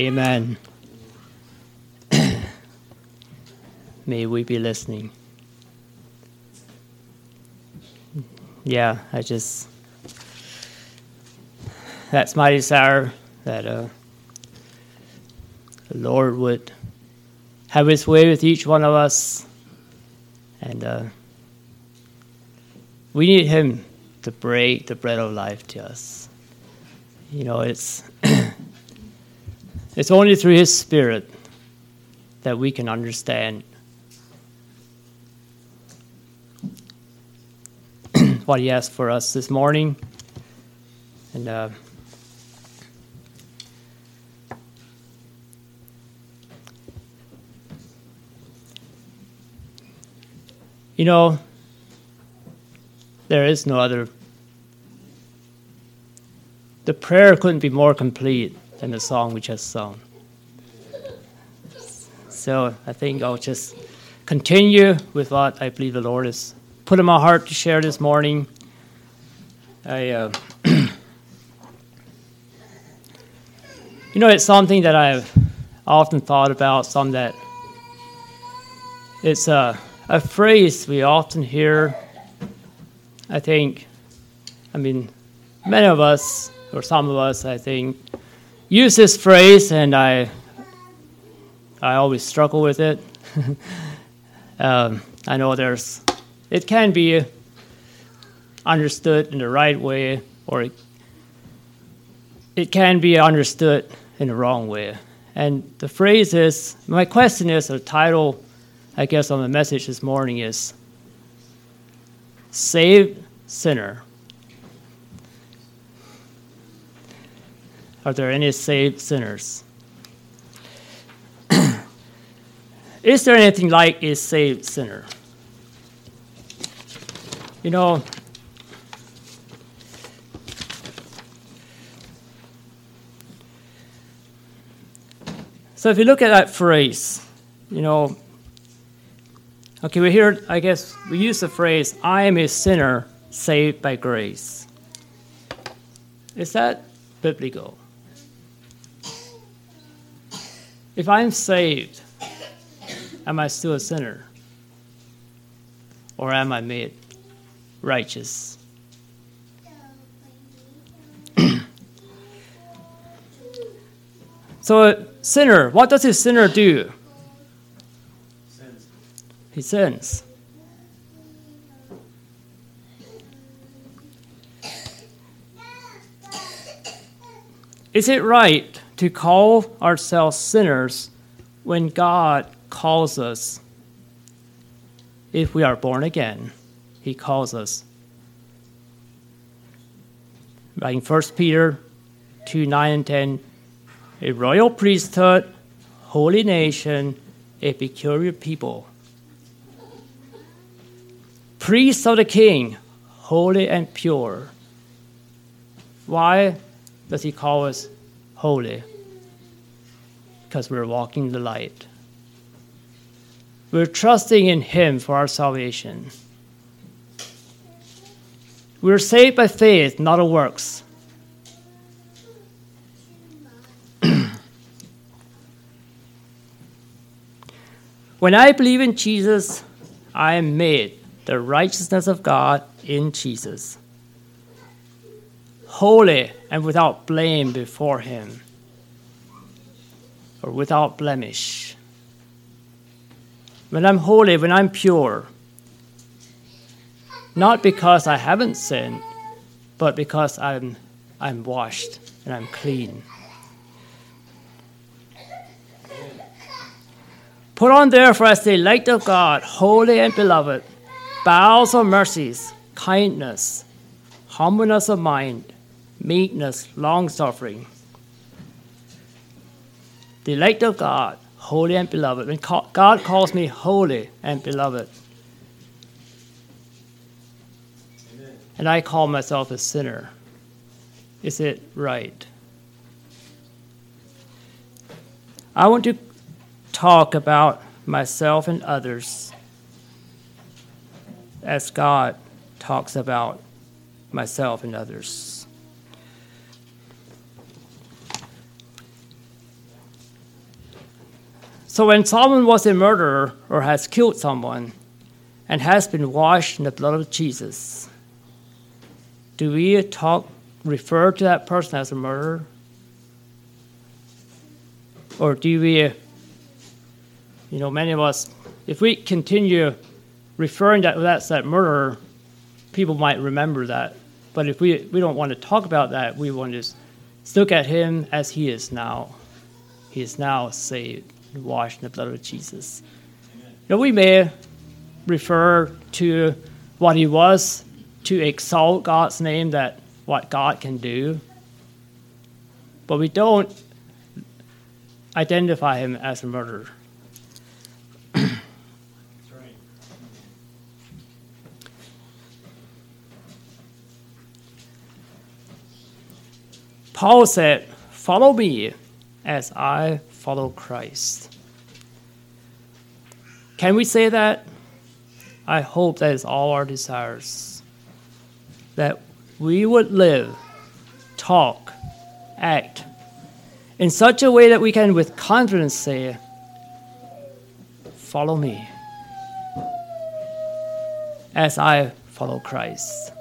Amen. May we be listening. Yeah, I just, that's my desire that uh, the Lord would have His way with each one of us. And uh, we need Him to break the bread of life to us. You know, it's it's only through His Spirit that we can understand what He has for us this morning. And uh, you know, there is no other. The prayer couldn't be more complete than the song we just sung. So I think I'll just continue with what I believe the Lord has put in my heart to share this morning. I, uh, you know, it's something that I've often thought about. Some that it's a, a phrase we often hear. I think, I mean, many of us, or some of us, I think, use this phrase, and I, I always struggle with it. um, I know there's it can be understood in the right way, or it, it can be understood in the wrong way. And the phrase is my question is, the title, I guess, on the message this morning is Save Sinner. Are there any saved sinners? is there anything like a saved sinner? You know, so if you look at that phrase, you know, okay, we hear, I guess, we use the phrase, I am a sinner saved by grace. Is that biblical? If I'm saved, am I still a sinner? Or am I made righteous. so, a sinner, what does a sinner do? He sins. Is it right to call ourselves sinners when God calls us if we are born again? he calls us. In 1 Peter 2 9 and 10, a royal priesthood, holy nation, a peculiar people. Priests of the king, holy and pure. Why does he call us holy? Because we're walking in the light. We're trusting in him for our salvation. We are saved by faith, not of works. when I believe in Jesus, I am made the righteousness of God in Jesus, holy and without blame before Him, or without blemish. When I'm holy, when I'm pure, not because I haven't sinned, but because I'm, I'm washed and I'm clean. Put on therefore as the light of God, holy and beloved, bowels of mercies, kindness, humbleness of mind, meekness, long suffering. The light of God, holy and beloved. When God calls me holy and beloved, and I call myself a sinner. Is it right? I want to talk about myself and others as God talks about myself and others. So when someone was a murderer or has killed someone and has been washed in the blood of Jesus, do we talk refer to that person as a murderer? Or do we, uh, you know, many of us, if we continue referring that that's that murderer, people might remember that. But if we, we don't want to talk about that, we want to just look at him as he is now. He is now saved washed in the blood of Jesus. Know, we may refer to what he was to exalt God's name, that what God can do, but we don't identify him as a murderer. Paul said, Follow me as I follow Christ. Can we say that? I hope that is all our desires. That we would live, talk, act in such a way that we can with confidence say, Follow me as I follow Christ.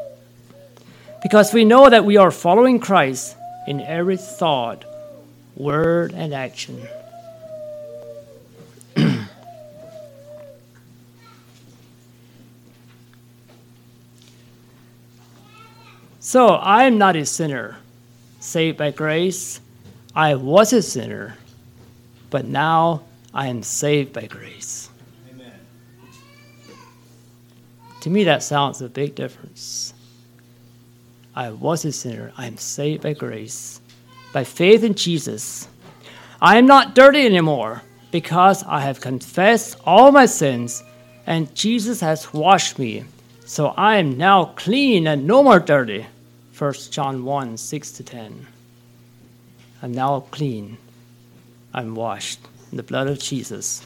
Because we know that we are following Christ in every thought, word, and action. so I am not a sinner, saved by grace. I was a sinner, but now I am saved by grace. Amen. To me, that sounds a big difference. I was a sinner. I am saved by grace by faith in Jesus. I am not dirty anymore because I have confessed all my sins and Jesus has washed me. So I am now clean and no more dirty. 1 John 1 6 to 10. I'm now clean. I'm washed in the blood of Jesus.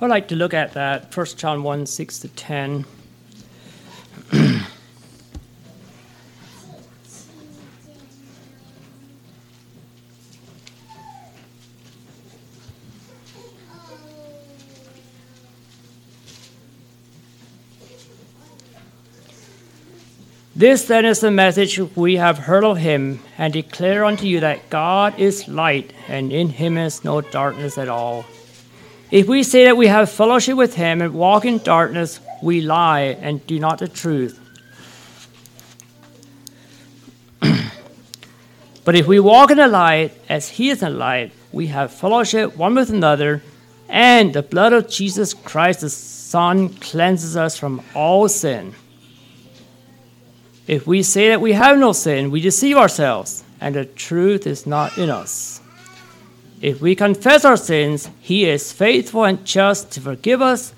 I'd like to look at that, 1 John 1 6 to 10. This then is the message we have heard of him, and declare unto you that God is light, and in him is no darkness at all. If we say that we have fellowship with him and walk in darkness, we lie and do not the truth. but if we walk in the light as he is in the light, we have fellowship one with another, and the blood of Jesus Christ, the Son, cleanses us from all sin. If we say that we have no sin, we deceive ourselves, and the truth is not in us. If we confess our sins, he is faithful and just to forgive us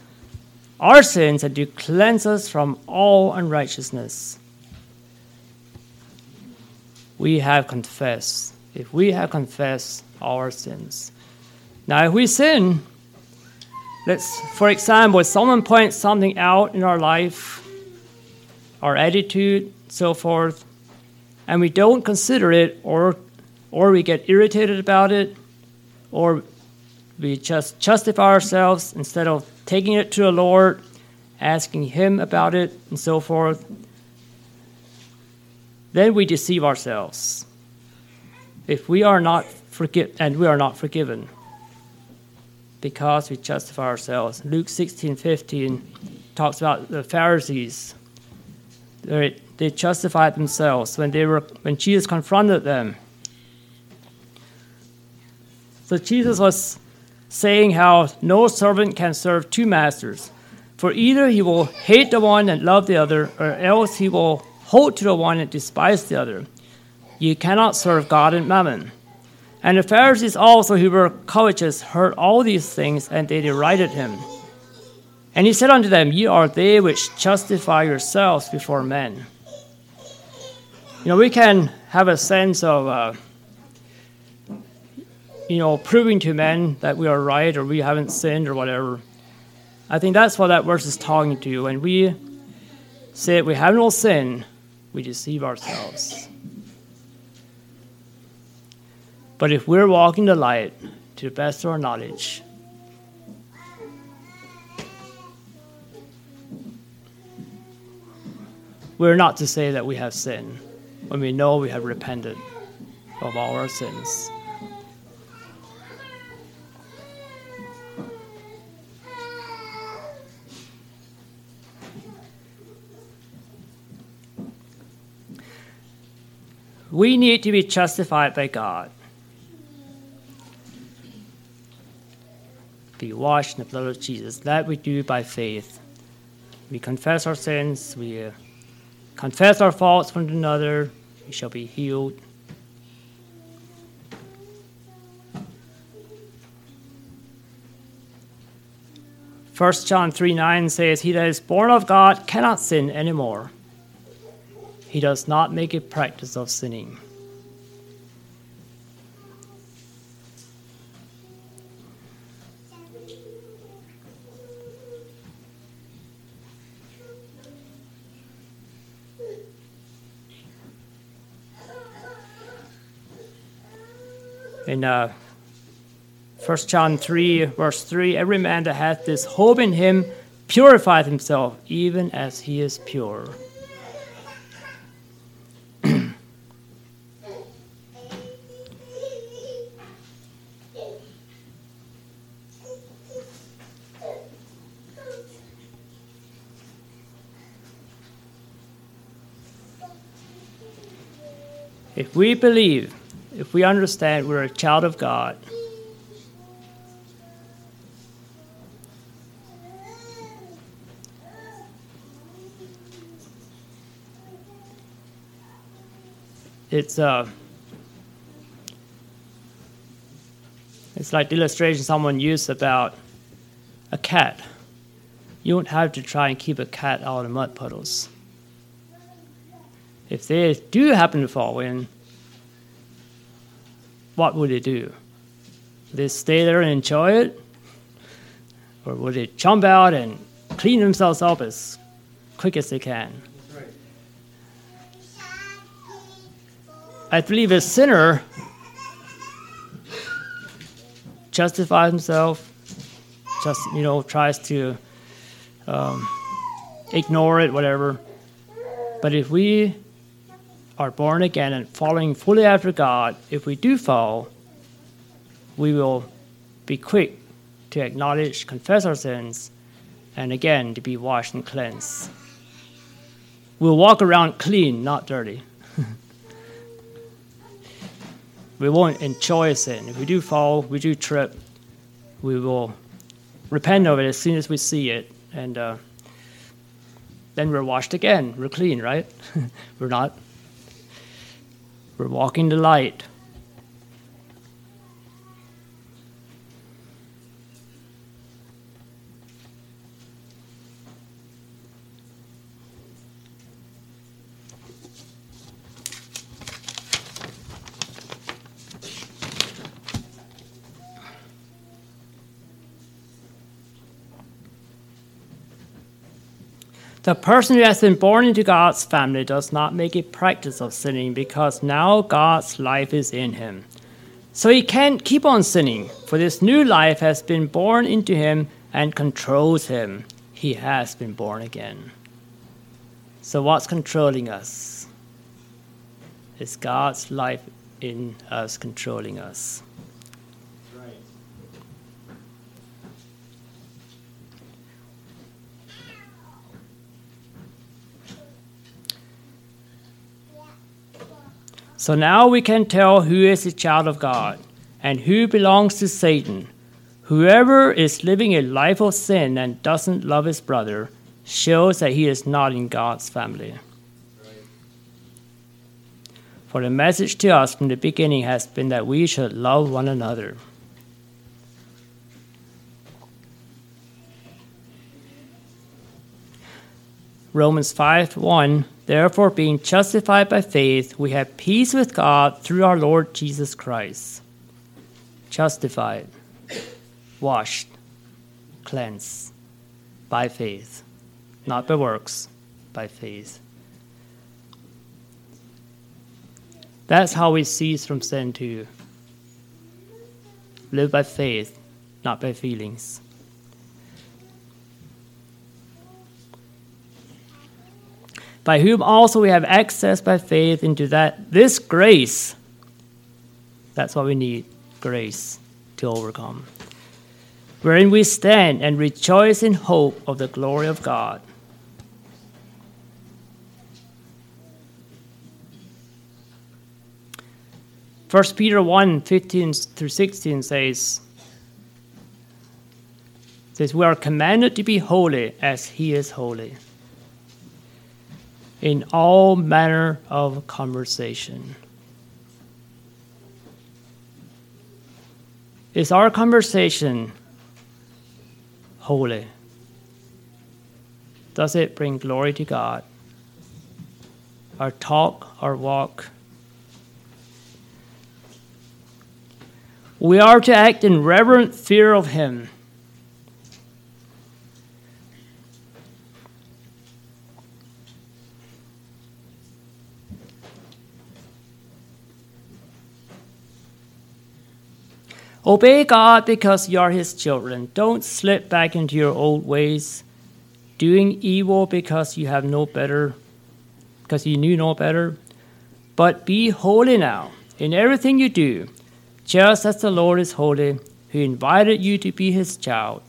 our sins and to cleanse us from all unrighteousness. We have confessed. If we have confessed our sins. Now, if we sin, let's, for example, if someone points something out in our life, our attitude, so forth, and we don't consider it or, or we get irritated about it, or we just justify ourselves instead of taking it to the Lord, asking Him about it, and so forth, then we deceive ourselves. If we are not forgiven, and we are not forgiven, because we justify ourselves. Luke 16 15 talks about the Pharisees. They, they justified themselves when, they were, when Jesus confronted them so Jesus was saying how no servant can serve two masters, for either he will hate the one and love the other, or else he will hold to the one and despise the other. You cannot serve God and mammon. And the Pharisees also, who were covetous, heard all these things, and they derided him. And he said unto them, Ye are they which justify yourselves before men. You know, we can have a sense of. Uh, you know, proving to men that we are right or we haven't sinned or whatever. I think that's what that verse is talking to. When we say we have no sin, we deceive ourselves. But if we're walking the light to the best of our knowledge, we're not to say that we have sinned when we know we have repented of all our sins. We need to be justified by God. Be washed in the blood of Jesus. That we do by faith. We confess our sins, we uh, confess our faults one another, we shall be healed. First John 3 9 says, He that is born of God cannot sin anymore he does not make a practice of sinning. In uh, 1 John 3, verse 3, every man that hath this hope in him purifieth himself, even as he is pure. We believe, if we understand we're a child of God, it's uh, it's like the illustration someone used about a cat. You don't have to try and keep a cat out of mud puddles if they do happen to fall in, what would they do? They stay there and enjoy it? Or would they jump out and clean themselves up as quick as they can? I believe a sinner justifies himself, just you know, tries to um, ignore it, whatever. But if we are born again and following fully after God, if we do fall, we will be quick to acknowledge, confess our sins, and again to be washed and cleansed. We'll walk around clean, not dirty. we won't enjoy sin. If we do fall, we do trip, we will repent of it as soon as we see it, and uh, then we're washed again. We're clean, right? we're not. We're walking the light. The person who has been born into God's family does not make a practice of sinning because now God's life is in him. So he can't keep on sinning, for this new life has been born into him and controls him. He has been born again. So, what's controlling us? It's God's life in us controlling us. So now we can tell who is a child of God and who belongs to Satan. Whoever is living a life of sin and doesn't love his brother shows that he is not in God's family. For the message to us from the beginning has been that we should love one another. Romans 5 1 Therefore, being justified by faith, we have peace with God through our Lord Jesus Christ. Justified, washed, cleansed by faith, not by works, by faith. That's how we cease from sin too. Live by faith, not by feelings. By whom also we have access by faith into that this grace. That's what we need grace to overcome. Wherein we stand and rejoice in hope of the glory of God. First Peter 1 15 through 16 says, says, We are commanded to be holy as He is holy in all manner of conversation. Is our conversation holy? Does it bring glory to God? Our talk, our walk, We are to act in reverent fear of Him. Obey God because you are His children. Don't slip back into your old ways, doing evil because you have no better, because you knew no better. But be holy now in everything you do just as the Lord is holy, who invited you to be his child.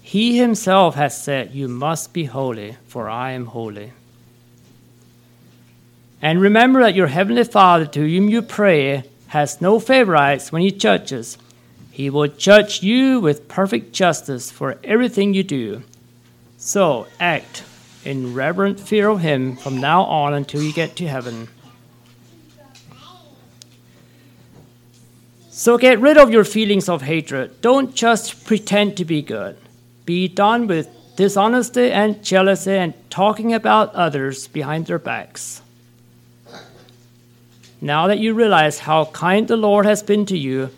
He himself has said, You must be holy, for I am holy. And remember that your heavenly Father, to whom you pray, has no favorites when he judges. He will judge you with perfect justice for everything you do. So act in reverent fear of him from now on until you get to heaven. So get rid of your feelings of hatred. Don't just pretend to be good. Be done with dishonesty and jealousy and talking about others behind their backs. Now that you realize how kind the Lord has been to you,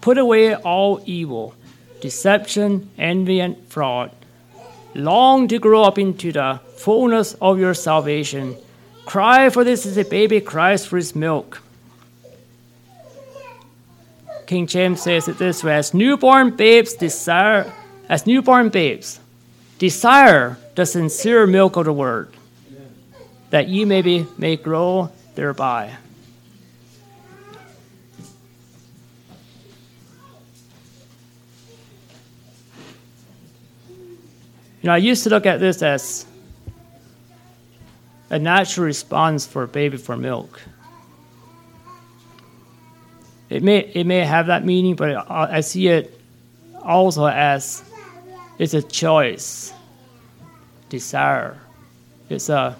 put away all evil, deception, envy, and fraud. Long to grow up into the fullness of your salvation. Cry for this as a baby cries for his milk. King James says it this way as newborn babes desire as newborn babes desire the sincere milk of the word that ye may be may grow thereby You know, I used to look at this as a natural response for a baby for milk. It may it may have that meaning, but I see it also as it's a choice, desire. It's a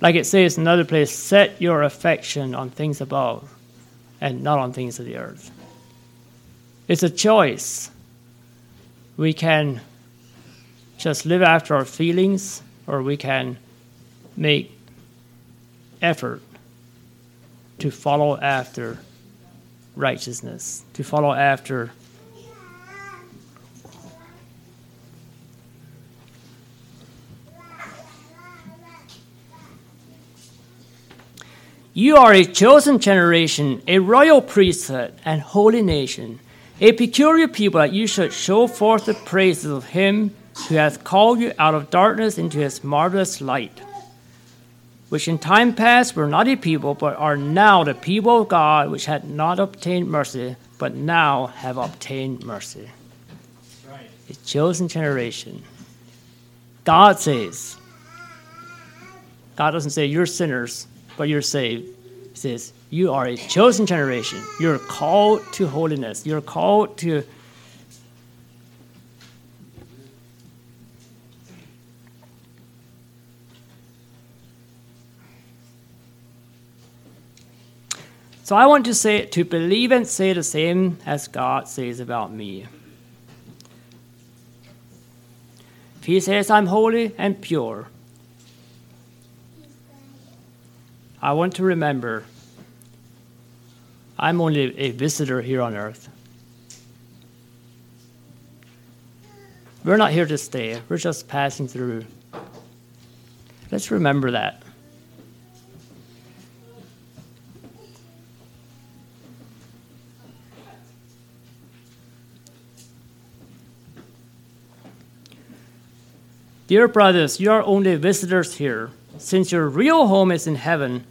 like it says in another place, set your affection on things above and not on things of the earth. It's a choice. We can just live after our feelings, or we can make effort to follow after righteousness, to follow after You are a chosen generation, a royal priesthood, and holy nation, a peculiar people that you should show forth the praises of him who hath called you out of darkness into his marvelous light which in time past were not a people, but are now the people of God, which had not obtained mercy, but now have obtained mercy. Right. A chosen generation. God says, God doesn't say you're sinners, but you're saved. He says, you are a chosen generation. You're called to holiness. You're called to So I want to say to believe and say the same as God says about me. If He says I'm holy and pure, I want to remember I'm only a visitor here on earth. We're not here to stay, we're just passing through Let's remember that. Dear brothers, you are only visitors here. Since your real home is in heaven,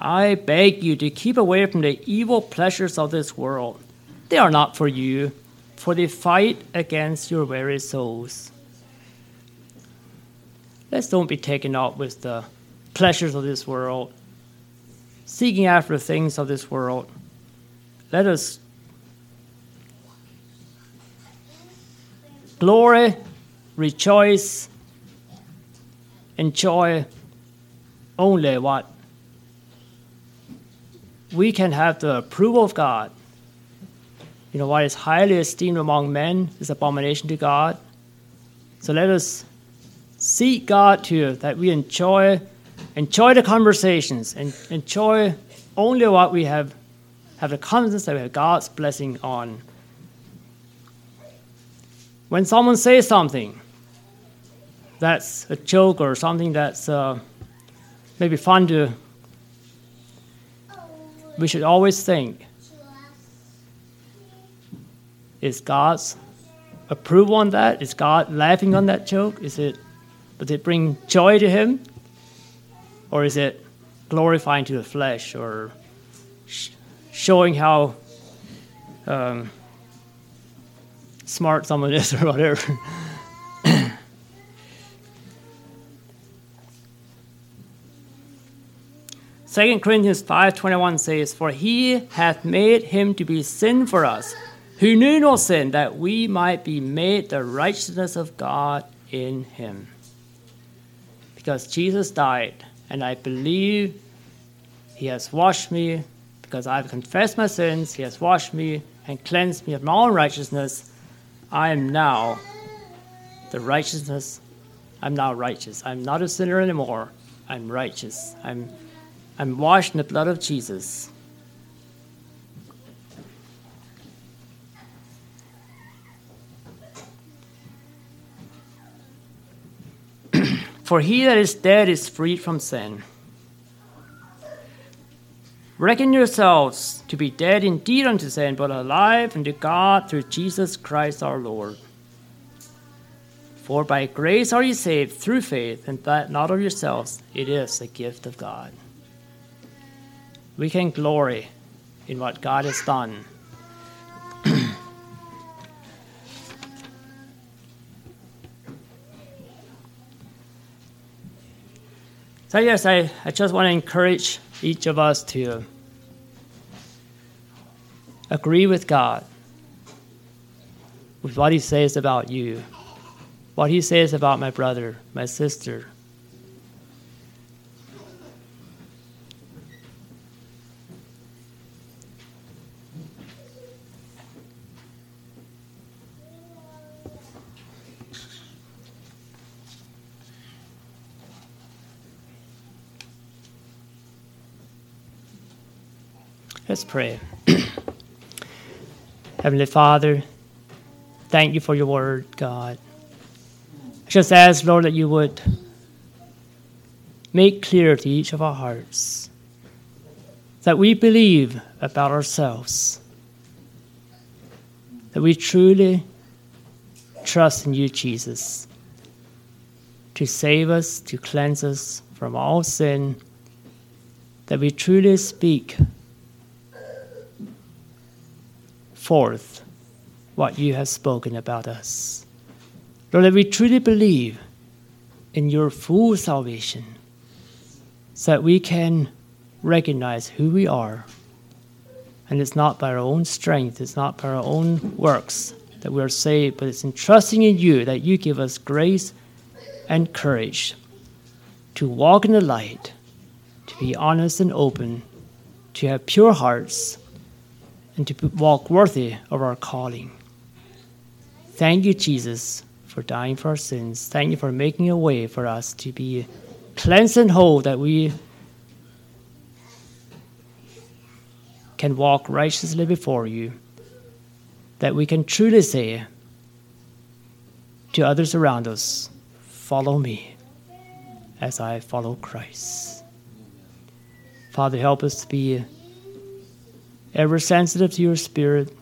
I beg you to keep away from the evil pleasures of this world. They are not for you, for they fight against your very souls. Let's don't be taken up with the pleasures of this world, seeking after things of this world. Let us glory, rejoice, enjoy only what we can have the approval of God. You know, what is highly esteemed among men is abomination to God. So let us seek God to that we enjoy enjoy the conversations and enjoy only what we have have the confidence that we have God's blessing on. When someone says something, that's a joke or something that's uh, maybe fun to, we should always think is God's approval on that? Is God laughing on that joke? Is it, does it bring joy to Him? Or is it glorifying to the flesh or sh- showing how um, smart someone is or whatever? 2 Corinthians 5.21 says, For he hath made him to be sin for us, who knew no sin, that we might be made the righteousness of God in him. Because Jesus died, and I believe he has washed me, because I've confessed my sins, he has washed me and cleansed me of my own righteousness. I am now the righteousness. I'm now righteous. I'm not a sinner anymore. I'm righteous. I'm I'm washed in the blood of Jesus. For he that is dead is freed from sin. Reckon yourselves to be dead indeed unto sin, but alive unto God through Jesus Christ our Lord. For by grace are ye saved through faith, and that not of yourselves, it is a gift of God we can glory in what God has done. so, yes, I, I just want to encourage each of us to agree with God with what He says about you, what He says about my brother, my sister, Let's pray. Heavenly Father, thank you for your word, God. Just ask, Lord, that you would make clear to each of our hearts that we believe about ourselves, that we truly trust in you, Jesus, to save us, to cleanse us from all sin, that we truly speak forth what you have spoken about us. Lord, that we truly believe in your full salvation so that we can recognize who we are. And it's not by our own strength, it's not by our own works that we are saved, but it's in trusting in you that you give us grace and courage to walk in the light, to be honest and open, to have pure hearts and to walk worthy of our calling. Thank you, Jesus, for dying for our sins. Thank you for making a way for us to be cleansed and whole, that we can walk righteously before you, that we can truly say to others around us, Follow me. as I follow Christ. Father, help us to be ever sensitive to your Spirit,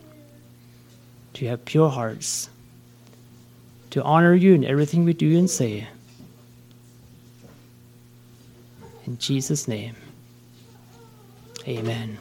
to have pure hearts, to honor you in everything we do and say. In Jesus' name, amen.